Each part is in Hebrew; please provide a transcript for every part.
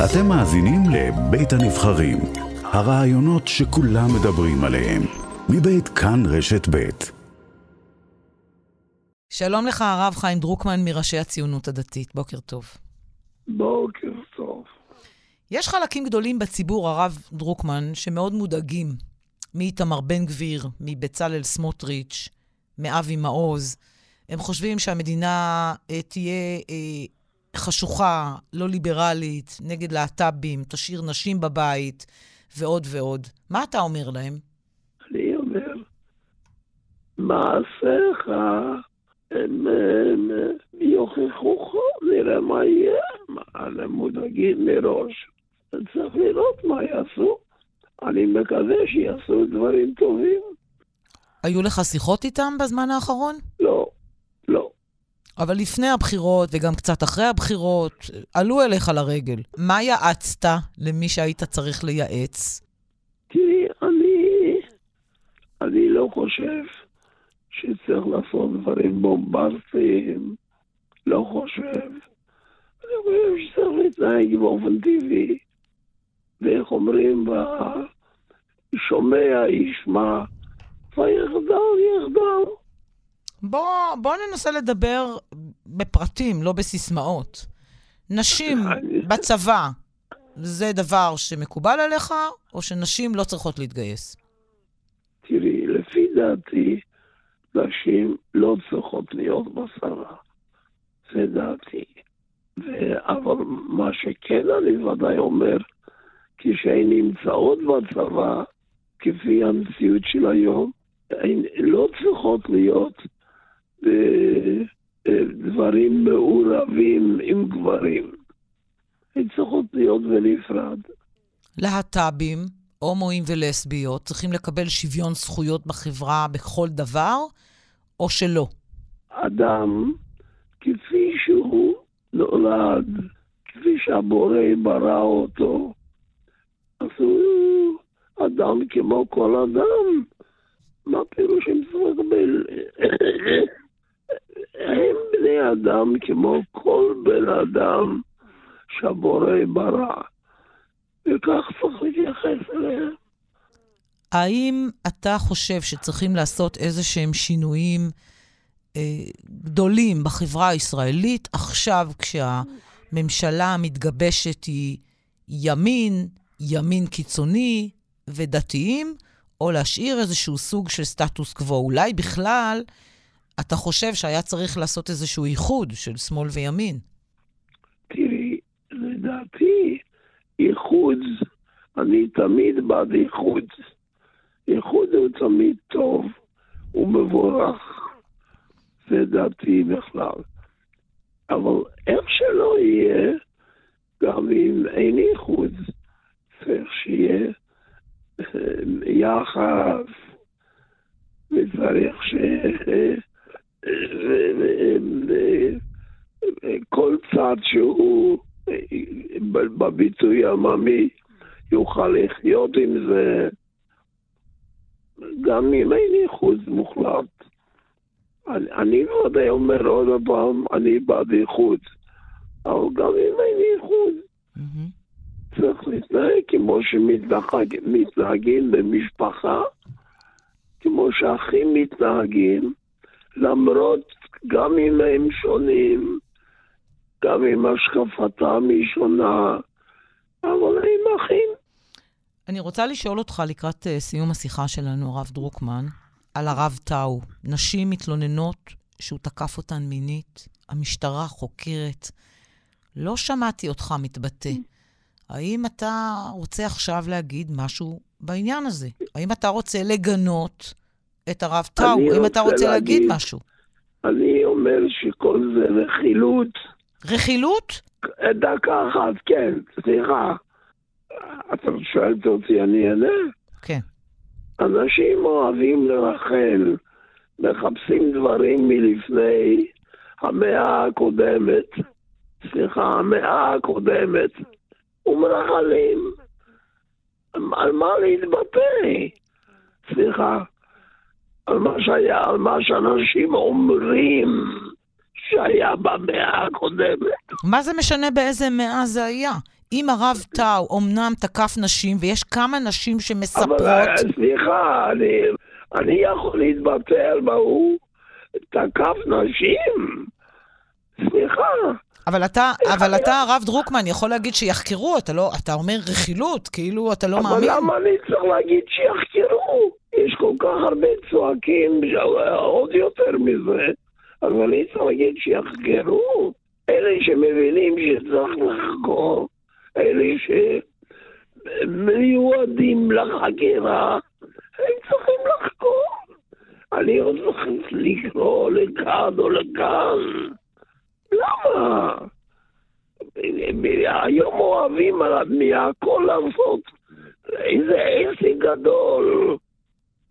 אתם מאזינים לבית הנבחרים, הרעיונות שכולם מדברים עליהם, מבית כאן רשת בית. שלום לך, הרב חיים דרוקמן מראשי הציונות הדתית. בוקר טוב. בוקר טוב. יש חלקים גדולים בציבור, הרב דרוקמן, שמאוד מודאגים מאיתמר בן גביר, מבצלאל סמוטריץ', מאבי מעוז. הם חושבים שהמדינה אה, תהיה אה, חשוכה, לא ליברלית, נגד להט"בים, תשאיר נשים בבית, ועוד ועוד. מה אתה אומר להם? אני אומר, מעשיך הם, הם יוכיחוך, נראה מה יהיה, הם מודאגים מראש. צריך לראות מה יעשו. אני מקווה שיעשו דברים טובים. היו לך שיחות איתם בזמן האחרון? אבל לפני הבחירות וגם קצת אחרי הבחירות, עלו אליך לרגל. מה יעצת למי שהיית צריך לייעץ? תראי, אני, אני לא חושב שצריך לעשות דברים בומבסטיים. לא חושב. אני חושב שצריך להתנהג באופן טבעי. ואיך אומרים, שומע ישמע, ויחדל יחדל. בוא, בוא ננסה לדבר בפרטים, לא בסיסמאות. נשים בצבא, זה דבר שמקובל עליך, או שנשים לא צריכות להתגייס? תראי, לפי דעתי, נשים לא צריכות להיות בצבא. זה דעתי. ו... אבל מה שכן אני ודאי אומר, כשהן נמצאות בצבא, כפי המציאות של היום, הן לא צריכות להיות בדברים מעורבים עם גברים. הן צריכות להיות בנפרד. להט"בים, הומואים ולסביות, צריכים לקבל שוויון זכויות בחברה בכל דבר, או שלא? אדם, כפי שהוא נולד, כפי שהבורא ברא אותו, אז הוא אדם כמו כל אדם. מה פירוש הם צריכים לקבל? הם בני אדם כמו כל בן אדם שהבורא ברא, וכך צריך להתייחס אליהם. האם אתה חושב שצריכים לעשות איזה שהם שינויים אה, גדולים בחברה הישראלית עכשיו כשהממשלה המתגבשת היא ימין, ימין קיצוני ודתיים, או להשאיר איזשהו סוג של סטטוס קוו? אולי בכלל אתה חושב שהיה צריך לעשות איזשהו איחוד של שמאל וימין. תראי, לדעתי, איחוד, אני תמיד בעד איחוד. איחוד הוא תמיד טוב, הוא מבורך, זה דעתי בכלל. אבל איך שלא יהיה, גם אם אין איחוד, צריך שיהיה אה, יחס, וצריך ש... כל צד שהוא בביטוי עממי יוכל לחיות עם זה, גם אם אין איחוד מוחלט. אני, אני ודאי אומר עוד פעם, אני בעד איחוד, אבל גם אם אין איחוד, mm-hmm. צריך להתנהג כמו שמתנהגים במשפחה, כמו שאחים מתנהגים. למרות, גם אם הם שונים, גם אם השקפתם היא שונה, אבל הם אחים. אני רוצה לשאול אותך לקראת uh, סיום השיחה שלנו, הרב דרוקמן, על הרב טאו. נשים מתלוננות שהוא תקף אותן מינית, המשטרה חוקרת. לא שמעתי אותך מתבטא. האם אתה רוצה עכשיו להגיד משהו בעניין הזה? האם אתה רוצה לגנות את הרב טאו, אם אתה רוצה להגיד, להגיד משהו. אני אומר שכל זה רכילות. רכילות? דקה אחת, כן, סליחה. אתה שואלת אותי, אני אענה? כן. אנשים אוהבים לרחל, מחפשים דברים מלפני המאה הקודמת, סליחה, המאה הקודמת, ומרחלים. על מה להתבטא? סליחה, על מה שהיה, על מה שאנשים אומרים שהיה במאה הקודמת. מה זה משנה באיזה מאה זה היה? אם הרב טאו אומנם תקף נשים, ויש כמה נשים שמספרות... אבל סליחה, אני, אני יכול להתבטא על מה הוא תקף נשים? סליחה. אבל אתה, אבל אתה, הרב דרוקמן, יכול להגיד שיחקרו, אתה לא, אתה אומר רכילות, כאילו אתה לא מאמין. אבל למה אני צריך להגיד שיחקרו? יש כל כך הרבה צועקים, עוד יותר מזה. אז אני צריך להגיד שיחקרו. אלה שמבינים שצריך לחקור, אלה שמיועדים לחקירה, הם צריכים לחקור. אני עוד צריך לקרוא לכאן או לכאן. למה? היום אוהבים מהכל לעשות איזה עסק גדול.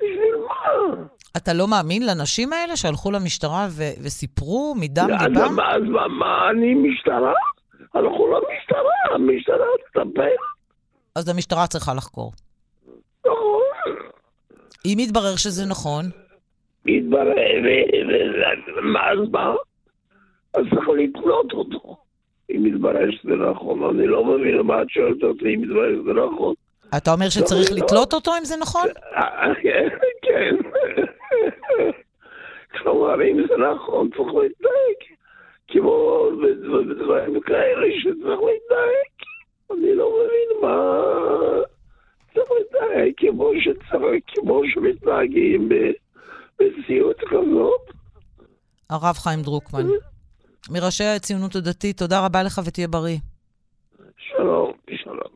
בשביל מה? אתה לא מאמין לנשים האלה שהלכו למשטרה ו- וסיפרו מדם ליבם? מה, אז מה, מה, אני משטרה? הלכו למשטרה, המשטרה תטפל. אז המשטרה צריכה לחקור. נכון. אם יתברר שזה נכון, מתברר, ו- ו- מה אז מה? אז צריך לתלות אותו. אם יתברר שזה נכון, אני לא מבין למה את שואלת אותי אם יתברר שזה נכון. אתה אומר שצריך לא. לתלות אותו אם זה נכון? כן, כן. כלומר, אם זה נכון, צריך להתנהג. כמו בדברים כאלה שצריך להתנהג. אני לא מבין מה... צריך להתנהג כמו שצריך, כמו שמתנהגים במציאות כזאת. הרב חיים דרוקמן. מראשי הציונות הדתית, תודה רבה לך ותהיה בריא. שלום, שלום.